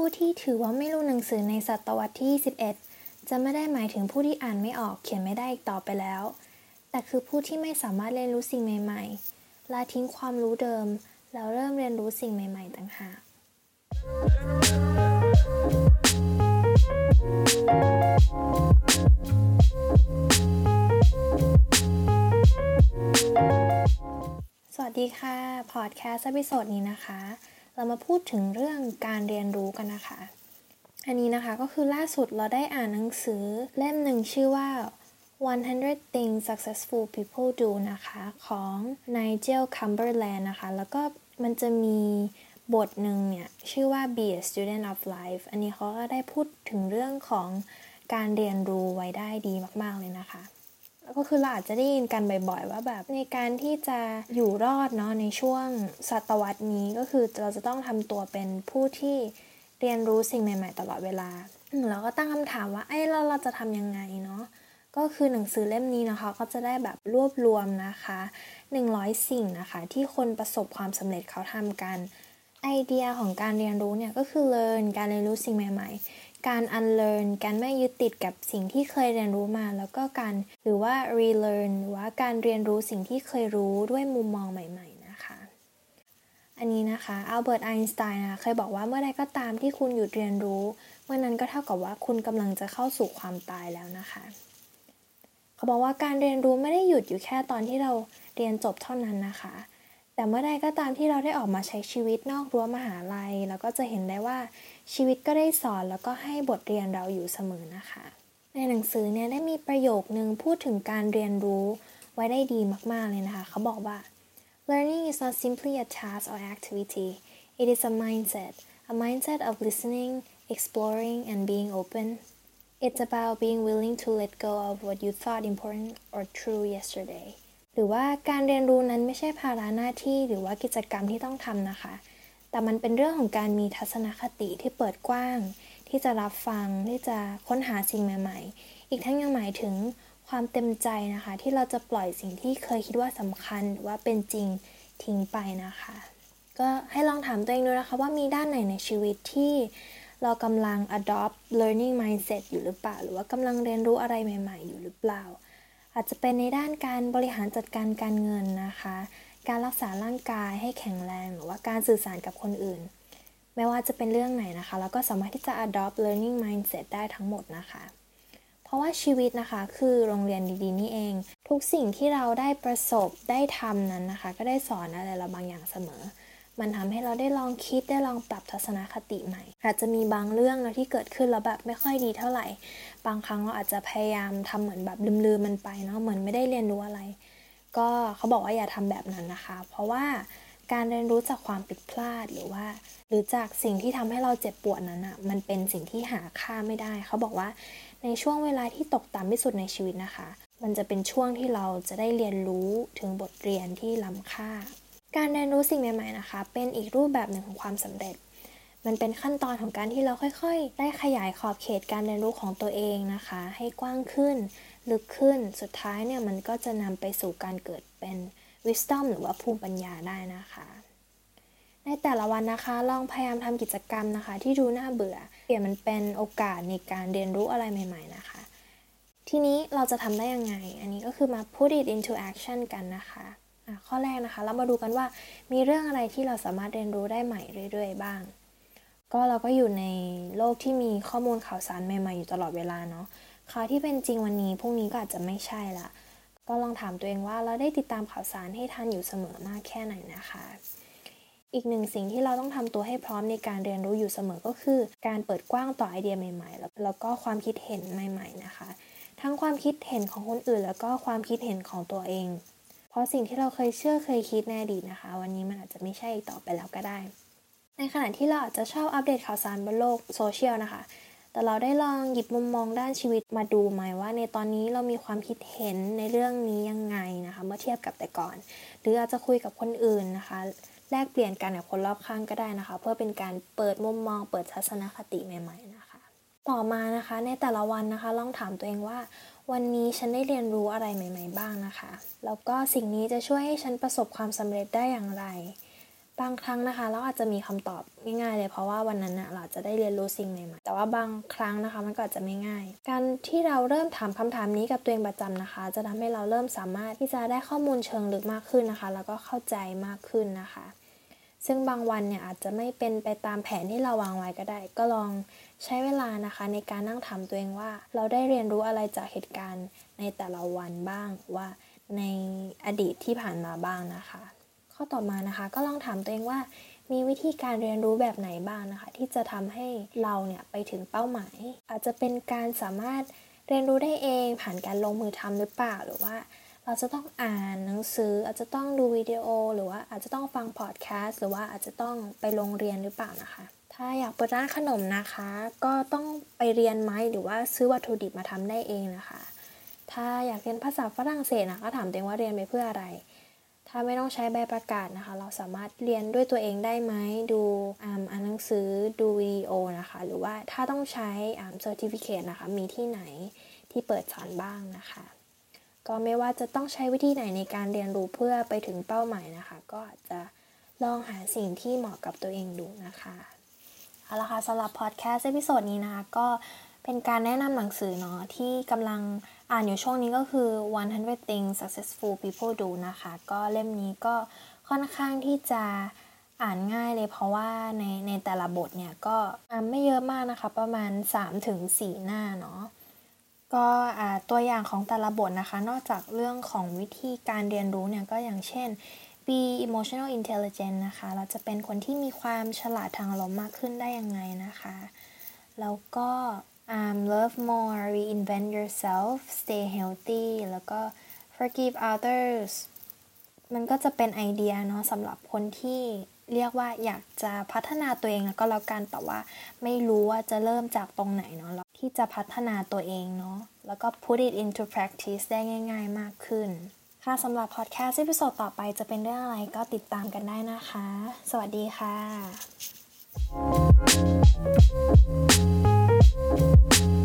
ผู้ที่ถือว่าไม่รู้หนังสือในศตวรรษที่ 21 จะไม่ได้หมายถึงผู้ที่อ่านไม่ออกเขียนไม่ได้อีกต่อไปแล้ว แต่คือผู้ที่ไม่สามารถเรียนรู้สิ่งใหม่ ๆ ละทิ้งความรู้เดิม แล้วเริ่มเรียนรู้สิ่งใหม่ ๆ ต่างหากสวัสดีค่ะ พอดแคสต์อีโซดนี้นะคะ เรามาพูดถึงเรื่องการเรียนรู้กันนะคะ อันนี้นะคะก็คือล่าสุดเราได้อ่านหนังสือเล่มหนึ่งชื่อว่า 100 Things Successful People Do นะคะ ของ Nigel Cumberland นะคะ แล้วก็มันจะมีบทหนึ่งเนี่ย ชื่อว่า Be a Student of Life อันนี้เขาก็ได้พูดถึงเรื่องของการเรียนรู้ไว้ได้ดีมาก ๆ เลยนะคะ ก็คือเราอาจจะได้ยินกันบ่อยๆ ว่าแบบในการที่จะอยู่รอดเนาะในช่วงศตวรรษนี้ก็คือเราจะต้องทำตัวเป็นผู้ที่เรียนรู้สิ่งใหม่ๆ ตลอดเวลาเราก็ตั้งคำถามว่าไอ้เราเราจะทำยังไงเนาะก็คือหนังสือเล่มนี้นะคะ ก็จะได้แบบรวบรวมนะคะ 100 สิ่งนะคะ ที่คนประสบความสำเร็จเขาทำกันไอเดียของการเรียนรู้เนี่ยก็คือ learn การเรียนรู้สิ่งใหม่ ๆ การ unlearn การไม่ยึดติดกับสิ่งที่เคยเรียนรู้มา แล้วก็การหรือว่า relearn หรือว่าการเรียนรู้สิ่งที่เคยรู้ด้วยมุมมองใหม่ๆนะคะ อันนี้นะคะอัลเบิร์ตไอน์สไตน์นะเคยบอกว่าเมื่อใดก็ตามที่คุณหยุดเรียนรู้ เมื่อนั้นก็เท่ากับว่าคุณกำลังจะเข้าสู่ความตายแล้วนะคะเขาบอกว่าการเรียนรู้ไม่ได้หยุดอยู่แค่ตอนที่เราเรียนจบเท่านั้นนะคะ แต่เมื่อใดก็ตามที่เราได้ออกมาใช้ชีวิตนอกรั้วมหาลัยเราก็จะเห็นได้ว่าชีวิตก็ได้สอนแล้วก็ให้บทเรียนเราอยู่เสมอนะคะ ในหนังสือเนี่ยได้มีประโยคนึงพูดถึงการเรียนรู้ไว้ได้ดีมากๆเลยนะคะ เขาบอกว่า learning is not simply a task or activity it is a mindset a mindset of listening exploring and being open it's about being willing to let go of what you thought important or true yesterday หรือว่าการเรียนรู้นั้นไม่ใช่ภาระหน้าที่หรือว่ากิจกรรมที่ต้องทำนะคะ แต่มันเป็นเรื่องของการมีทัศนคติที่เปิดกว้าง ที่จะรับฟังที่จะค้นหาสิ่งใหม่ ๆ อีกทั้งยังหมายถึงความเต็มใจนะคะ ที่เราจะปล่อยสิ่งที่เคยคิดว่าสำคัญหรือว่าเป็นจริงทิ้งไปนะคะ ก็ให้ลองถามตัวเองดูนะคะ ว่ามีด้านไหนในชีวิตที่เรากำลัง adopt learning mindset อยู่หรือเปล่า หรือว่ากำลังเรียนรู้อะไรใหม่ ๆ อยู่หรือเปล่า อาจจะเป็นในด้านการบริหารจัดการการเงินนะคะ การรักษาร่างกายให้แข็งแรงหรือว่าการสื่อสารกับคนอื่น ไม่ว่าจะเป็นเรื่องไหนนะคะแล้วก็สามารถที่จะ adopt learning mindset ได้ทั้งหมดนะคะ เพราะว่าชีวิตนะคะคือโรงเรียนดีๆ นี่เอง ทุกสิ่งที่เราได้ประสบได้ทำนั้นนะคะ ก็ได้สอนอะไรเราบางอย่างเสมอ มันทำให้เราได้ลองคิดได้ลองปรับทัศนคติใหม่ อาจจะมีบางเรื่องที่เกิดขึ้นแล้วแบบไม่ค่อยดีเท่าไหร่ บางครั้งเราอาจจะพยายามทำเหมือนแบบลืมๆมันไปเนาะเหมือนไม่ได้เรียนรู้อะไร ก็เขาบอกว่าอย่าทำแบบนั้นนะคะ เพราะว่าการเรียนรู้จากความผิดพลาดหรือว่า หรือจากสิ่งที่ทำให้เราเจ็บปวดนั้นอะ่ะมันเป็นสิ่งที่หาค่าไม่ได้ เขาบอกว่าในช่วงเวลาที่ตกต่ำที่สุดในชีวิตนะคะ มันจะเป็นช่วงที่เราจะได้เรียนรู้ถึงบทเรียนที่ล้ำค่า การเรียนรู้สิ่งใหม่ๆนะคะ เป็นอีกรูปแบบหนึ่งของความสำเร็จ มันเป็นขั้นตอนของการที่เราค่อยๆ ได้ขยายขอบเขตการเรียนรู้ของตัวเองนะคะ ให้กว้างขึ้น ลึกขึ้น สุดท้ายเนี่ยมันก็จะนำไปสู่การเกิดเป็น wisdom หรือว่าภูมิปัญญาได้นะคะ ในแต่ละวันนะคะ ลองพยายามทำกิจกรรมนะคะ ที่ดูน่าเบื่อ เปลี่ยนมันเป็นโอกาสในการเรียนรู้อะไรใหม่ ๆ นะคะ ทีนี้เราจะทำได้ยังไง อันนี้ก็คือมา put it into action กันนะคะ ข้อแรกนะคะ เรามาดูกันว่ามีเรื่องอะไรที่เราสามารถเรียนรู้ได้ใหม่เรื่อย ๆ บ้าง ก็เราก็อยู่ในโลกที่มีข้อมูลข่าวสารใหม่ๆอยู่ตลอดเวลาเนาะข่าวที่เป็นจริงวันนี้พรุ่งนี้ก็อาจจะไม่ใช่ละก็ลองถามตัวเองว่าเราได้ติดตามข่าวสารให้ทันอยู่เสมอมากแค่ไหนนะคะ อีกหนึ่งสิ่งที่เราต้องทำตัวให้พร้อมในการเรียนรู้อยู่เสมอก็คือ การเปิดกว้างต่อไอเดียใหม่ๆ แล้วก็ความคิดเห็นใหม่ ๆนะคะ ทั้งความคิดเห็นของคนอื่น แล้วก็ความคิดเห็นของตัวเอง ราะสิ่งที่เราเคยเชื่อเคยคิดในอดีตนะคะ วันนี้มันอาจจะไม่ใช่ต่อไปแล้วก็ได้ ในขณะที่เราอาจจะชอบอัปเดตข่าวสารบนโลกโซเชียลนะคะ แต่เราได้ลองหยิบมุมมองด้านชีวิตมาดูไหมว่า ในตอนนี้เรามีความคิดเห็นในเรื่องนี้ยังไงนะคะ เมื่อเทียบกับแต่ก่อน หรืออาจจะคุยกับคนอื่นนะคะ แลกเปลี่ยนกันกับคนรอบข้างก็ได้นะคะ เพื่อเป็นการเปิดมุมมอง เปิดทัศนคติใหม่ ๆนะคะ ต่อมานะคะในแต่ละวันนะคะลองถามตัวเองว่า วันนี้ฉันได้เรียนรู้อะไรใหม่ ๆ บ้างนะคะ แล้วก็สิ่งนี้จะช่วยให้ฉันประสบความสำเร็จได้อย่างไร บางครั้งนะคะ เราอาจจะมีคำตอบง่ายๆเลยเพราะว่าวันนั้นนะเราจะได้เรียนรู้สิ่งใหม่ๆแต่ว่าบางครั้งนะคะมันก็อาจจะไม่ง่าย การที่เราเริ่มถามคำถามนี้กับตัวเองประจำนะคะ จะทำให้เราเริ่มสามารถที่จะได้ข้อมูลเชิงลึกมากขึ้นนะคะ แล้วก็เข้าใจมากขึ้นนะคะ ซึ่งบางวันเนี่ยอาจจะไม่เป็นไปตามแผนที่เราวางไว้ก็ได้ ก็ลองใช้เวลานะคะ ในการนั่งถามตัวเองว่า เราได้เรียนรู้อะไรจากเหตุการณ์ในแต่ละวันบ้างว่าในอดีตที่ผ่านมาบ้างนะคะ ข้อต่อมานะคะ ก็ลองถามตัวเองว่า มีวิธีการเรียนรู้แบบไหนบ้างนะคะ ที่จะทำให้เราเนี่ยไปถึงเป้าหมาย อาจจะเป็นการสามารถเรียนรู้ได้เองผ่านการลงมือทำหรือเปล่าหรือว่า เราจะต้องอ่านหนังสืออาจจะต้องดูวิดีโอ หรือว่าอาจจะต้องฟังพอดแคสต์หรือว่าอาจจะต้องไปโรงเรียนหรือเปล่านะคะ ถ้าอยากเปิดร้านขนมนะคะ ก็ต้องไปเรียนไหมหรือว่าซื้อวัตถุดิบมาทำได้เองนะคะ ถ้าอยากเรียนภาษาฝรั่งเศสนะก็ถามตัวเองว่าเรียนไปเพื่ออะไร ถ้าไม่ต้องใช้ใบประกาศนะคะ เราสามารถเรียนด้วยตัวเองได้ไหมดูอ่านหนังสือดูวิดีโอนะคะ หรือว่าถ้าต้องใช้อ่า certificate นะคะมีที่ไหนที่เปิดสอนบ้างนะคะ ก็ไม่ว่าจะต้องใช้วิธีไหนในการเรียนรู้เพื่อไปถึงเป้าหมายนะคะ ก็อาจจะลองหาสิ่งที่เหมาะกับตัวเองดูนะคะเอาละค่ะสำหรับพอดแคสต์ episode นี้นะคะ ก็เป็นการแนะนำหนังสือเนาะที่กำลังอ่านอยู่ช่วงนี้ก็คือ 100 things successful people do นะคะ ก็เล่มนี้ก็ค่อนข้างที่จะอ่านง่ายเลยเพราะว่าในในแต่ละบทเนี่ยก็ไม่เยอะมากนะคะ ประมาณ 3-4 หน้าเนาะ ก็ตัวอย่างของแต่ละบทนะคะ นอกจากเรื่องของวิธีการเรียนรู้เนี่ยก็อย่างเช่น be emotional intelligent นะคะ เราจะเป็นคนที่มีความฉลาดทางอารมณ์มากขึ้นได้ยังไงนะคะ แล้วก็ um, love more reinvent yourself stay healthy แล้วก็ forgive others มันก็จะเป็นไอเดียเนาะสำหรับคนที่ เรียกว่าอยากจะพัฒนาตัวเองแล้วก็แล้วกันแต่ว่าไม่รู้ว่าจะเริ่มจากตรงไหนเนาะที่จะพัฒนาตัวเองเนาะแล้วก็ put it into practice ได้ง่าย ๆ มากขึ้น ค่ะสำหรับพอดแคสต์ซีซั่นต่อไปจะเป็นเรื่องอะไรก็ติดตามกันได้นะคะ สวัสดีค่ะ Thank you.